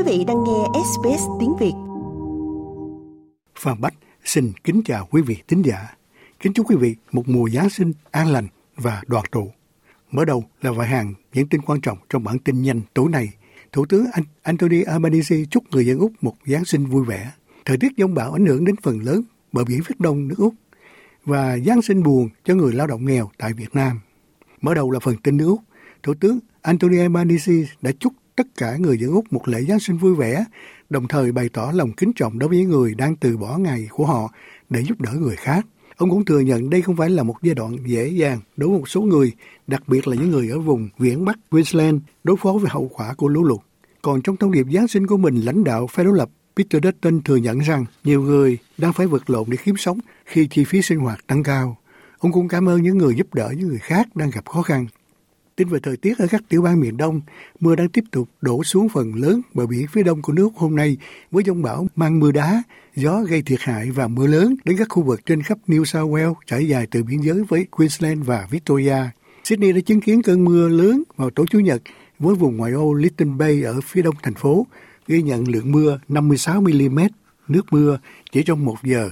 Quý vị đang nghe SBS tiếng Việt. Phan Bách xin kính chào quý vị thính giả. Kính chúc quý vị một mùa Giáng sinh an lành và đoàn tụ. Mở đầu là vài hàng những tin quan trọng trong bản tin nhanh tối nay. Thủ tướng Anthony Albanese chúc người dân Úc một Giáng sinh vui vẻ. Thời tiết giông bão ảnh hưởng đến phần lớn bờ biển phía đông nước Úc và Giáng sinh buồn cho người lao động nghèo tại Việt Nam. Mở đầu là phần tin nước Úc. Thủ tướng Anthony Albanese đã chúc tất cả người dân Úc một lễ Giáng sinh vui vẻ, đồng thời bày tỏ lòng kính trọng đối với người đang từ bỏ ngày của họ để giúp đỡ người khác. Ông cũng thừa nhận đây không phải là một giai đoạn dễ dàng đối với một số người, đặc biệt là những người ở vùng viễn Bắc Queensland đối phó với hậu quả của lũ lụt. Còn trong thông điệp Giáng sinh của mình, lãnh đạo phe đối lập Peter Dutton thừa nhận rằng nhiều người đang phải vật lộn để kiếm sống khi chi phí sinh hoạt tăng cao. Ông cũng cảm ơn những người giúp đỡ những người khác đang gặp khó khăn Tin về thời tiết ở các tiểu bang miền Đông, mưa đang tiếp tục đổ xuống phần lớn bờ biển phía đông của nước hôm nay với dông bão mang mưa đá, gió gây thiệt hại và mưa lớn đến các khu vực trên khắp New South Wales trải dài từ biên giới với Queensland và Victoria. Sydney đã chứng kiến cơn mưa lớn vào tối Chủ nhật với vùng ngoại ô Little Bay ở phía đông thành phố, ghi nhận lượng mưa 56 mm nước mưa chỉ trong một giờ.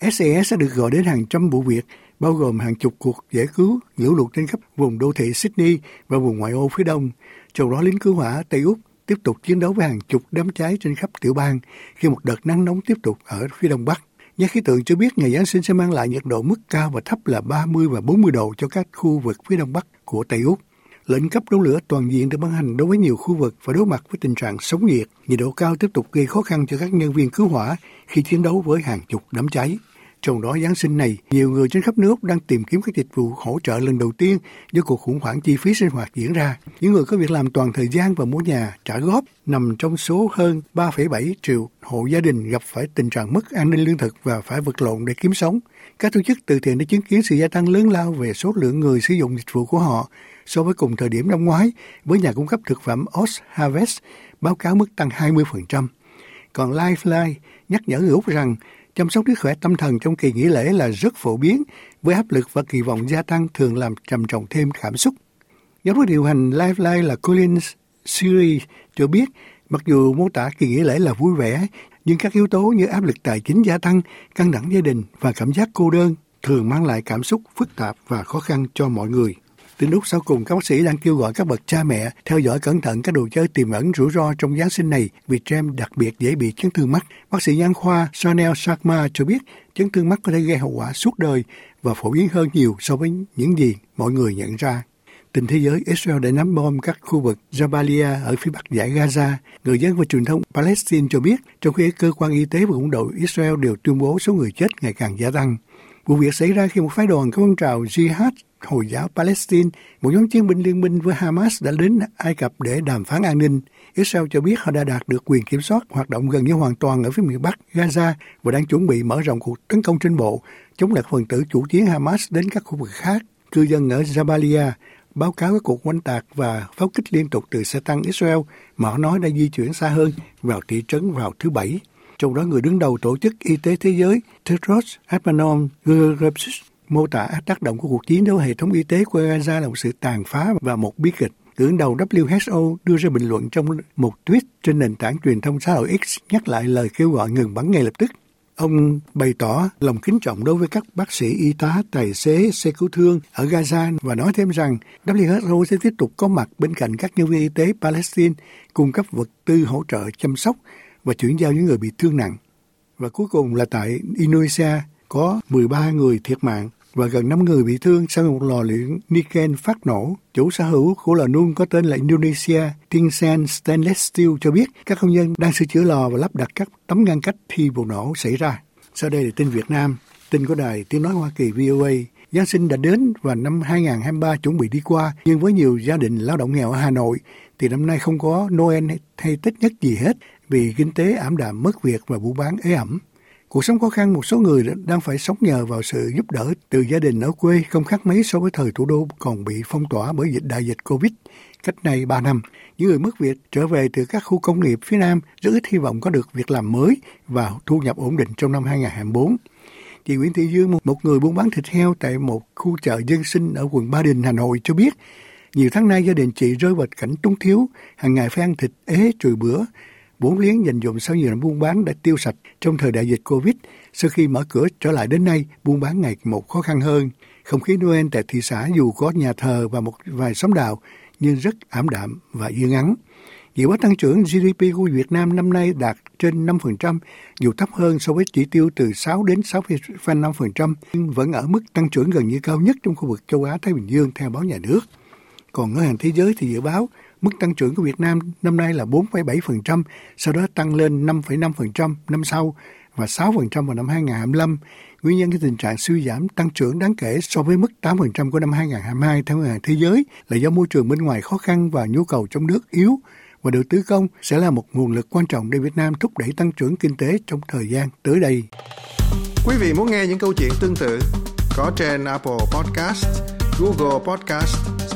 SES đã được gọi đến hàng trăm vụ việc bao gồm hàng chục cuộc giải cứu, lũ lụt trên khắp vùng đô thị Sydney và vùng ngoại ô phía đông. Trong đó, lính cứu hỏa Tây Úc tiếp tục chiến đấu với hàng chục đám cháy trên khắp tiểu bang khi một đợt nắng nóng tiếp tục ở phía đông bắc. Nhà khí tượng cho biết ngày Giáng sinh sẽ mang lại nhiệt độ mức cao và thấp là 30 và 40 độ cho các khu vực phía đông bắc của Tây Úc. Lệnh cấp đấu lửa toàn diện được ban hành đối với nhiều khu vực và đối mặt với tình trạng sống nhiệt. Nhiệt độ cao tiếp tục gây khó khăn cho các nhân viên cứu hỏa khi chiến đấu với hàng chục đám cháy. Trong đó Giáng sinh này, nhiều người trên khắp nước đang tìm kiếm các dịch vụ hỗ trợ lần đầu tiên do cuộc khủng hoảng chi phí sinh hoạt diễn ra. Những người có việc làm toàn thời gian và mua nhà trả góp nằm trong số hơn 3,7 triệu hộ gia đình gặp phải tình trạng mất an ninh lương thực và phải vật lộn để kiếm sống. Các tổ chức từ thiện đã chứng kiến sự gia tăng lớn lao về số lượng người sử dụng dịch vụ của họ so với cùng thời điểm năm ngoái, với nhà cung cấp thực phẩm Oz Harvest báo cáo mức tăng 20%. Còn Lifeline nhắc nhở người Úc rằng Chăm sóc sức khỏe tâm thần trong kỳ nghỉ lễ là rất phổ biến, với áp lực và kỳ vọng gia tăng thường làm trầm trọng thêm cảm xúc. Giám đốc điều hành Lifeline là Colin Siri cho biết, mặc dù mô tả kỳ nghỉ lễ là vui vẻ, nhưng các yếu tố như áp lực tài chính gia tăng, căng thẳng gia đình và cảm giác cô đơn thường mang lại cảm xúc phức tạp và khó khăn cho mọi người. Từ lúc sau cùng, các bác sĩ đang kêu gọi các bậc cha mẹ theo dõi cẩn thận các đồ chơi tiềm ẩn rủi ro trong Giáng sinh này vì trẻ em đặc biệt dễ bị chấn thương mắt. Bác sĩ nhan khoa Chanel Sharma cho biết chấn thương mắt có thể gây hậu quả suốt đời và phổ biến hơn nhiều so với những gì mọi người nhận ra. Tình thế giới, Israel đã nắm bom các khu vực Jabalia ở phía bắc giải Gaza. Người dân và truyền thông Palestine cho biết, trong khi cơ quan y tế và quân đội Israel đều tuyên bố số người chết ngày càng gia tăng. Vụ việc xảy ra khi một phái đoàn của phong trào Jihad Hồi giáo Palestine, một nhóm chiến binh liên minh với Hamas đã đến Ai Cập để đàm phán an ninh. Israel cho biết họ đã đạt được quyền kiểm soát hoạt động gần như hoàn toàn ở phía miền Bắc Gaza và đang chuẩn bị mở rộng cuộc tấn công trên bộ chống lại phần tử chủ chiến Hamas đến các khu vực khác. Cư dân ở Jabalia báo cáo các cuộc oanh tạc và pháo kích liên tục từ xe tăng Israel mà họ nói đã di chuyển xa hơn vào thị trấn vào thứ Bảy. Trong đó người đứng đầu Tổ chức Y tế Thế giới Tedros Adhanom Ghebreyesus mô tả tác động của cuộc chiến đấu hệ thống y tế của Gaza là một sự tàn phá và một bi kịch. Tưởng đầu WHO đưa ra bình luận trong một tweet trên nền tảng truyền thông xã hội X nhắc lại lời kêu gọi ngừng bắn ngay lập tức. Ông bày tỏ lòng kính trọng đối với các bác sĩ, y tá, tài xế, xe cứu thương ở Gaza và nói thêm rằng WHO sẽ tiếp tục có mặt bên cạnh các nhân viên y tế Palestine cung cấp vật tư hỗ trợ chăm sóc và chuyển giao những người bị thương nặng. Và cuối cùng là tại Indonesia có 13 người thiệt mạng và gần 5 người bị thương sau một lò luyện Nikken phát nổ. Chủ sở hữu của lò nung có tên là Indonesia Tingsan Stainless Steel cho biết các công nhân đang sửa chữa lò và lắp đặt các tấm ngăn cách khi vụ nổ xảy ra. Sau đây là tin Việt Nam, tin của đài tiếng nói Hoa Kỳ VOA. Giáng sinh đã đến và năm 2023 chuẩn bị đi qua, nhưng với nhiều gia đình lao động nghèo ở Hà Nội thì năm nay không có Noel hay Tết nhất gì hết vì kinh tế ảm đạm mất việc và buôn bán ế ẩm. Cuộc sống khó khăn một số người đang phải sống nhờ vào sự giúp đỡ từ gia đình ở quê không khác mấy so với thời thủ đô còn bị phong tỏa bởi dịch đại dịch Covid cách nay 3 năm. Những người mất việc trở về từ các khu công nghiệp phía Nam rất ít hy vọng có được việc làm mới và thu nhập ổn định trong năm 2024. Chị Nguyễn Thị Dương, một người buôn bán thịt heo tại một khu chợ dân sinh ở quận Ba Đình, Hà Nội cho biết, nhiều tháng nay gia đình chị rơi vào cảnh túng thiếu, hàng ngày phải ăn thịt ế trừ bữa vốn liếng dành dụng sau nhiều năm buôn bán đã tiêu sạch trong thời đại dịch Covid. Sau khi mở cửa trở lại đến nay, buôn bán ngày một khó khăn hơn. Không khí Noel tại thị xã dù có nhà thờ và một vài sóng đạo, nhưng rất ảm đạm và yên ắng. Dự báo tăng trưởng GDP của Việt Nam năm nay đạt trên 5%, dù thấp hơn so với chỉ tiêu từ 6 đến 6,5%, nhưng vẫn ở mức tăng trưởng gần như cao nhất trong khu vực châu Á-Thái Bình Dương theo báo nhà nước. Còn ngân hàng thế giới thì dự báo mức tăng trưởng của Việt Nam năm nay là 4,7%, sau đó tăng lên 5,5% năm sau và 6% vào năm 2025. Nguyên nhân cái tình trạng suy giảm tăng trưởng đáng kể so với mức 8% của năm 2022 theo Ngân hàng Thế giới là do môi trường bên ngoài khó khăn và nhu cầu trong nước yếu và đầu tư công sẽ là một nguồn lực quan trọng để Việt Nam thúc đẩy tăng trưởng kinh tế trong thời gian tới đây. Quý vị muốn nghe những câu chuyện tương tự có trên Apple Podcast, Google Podcast,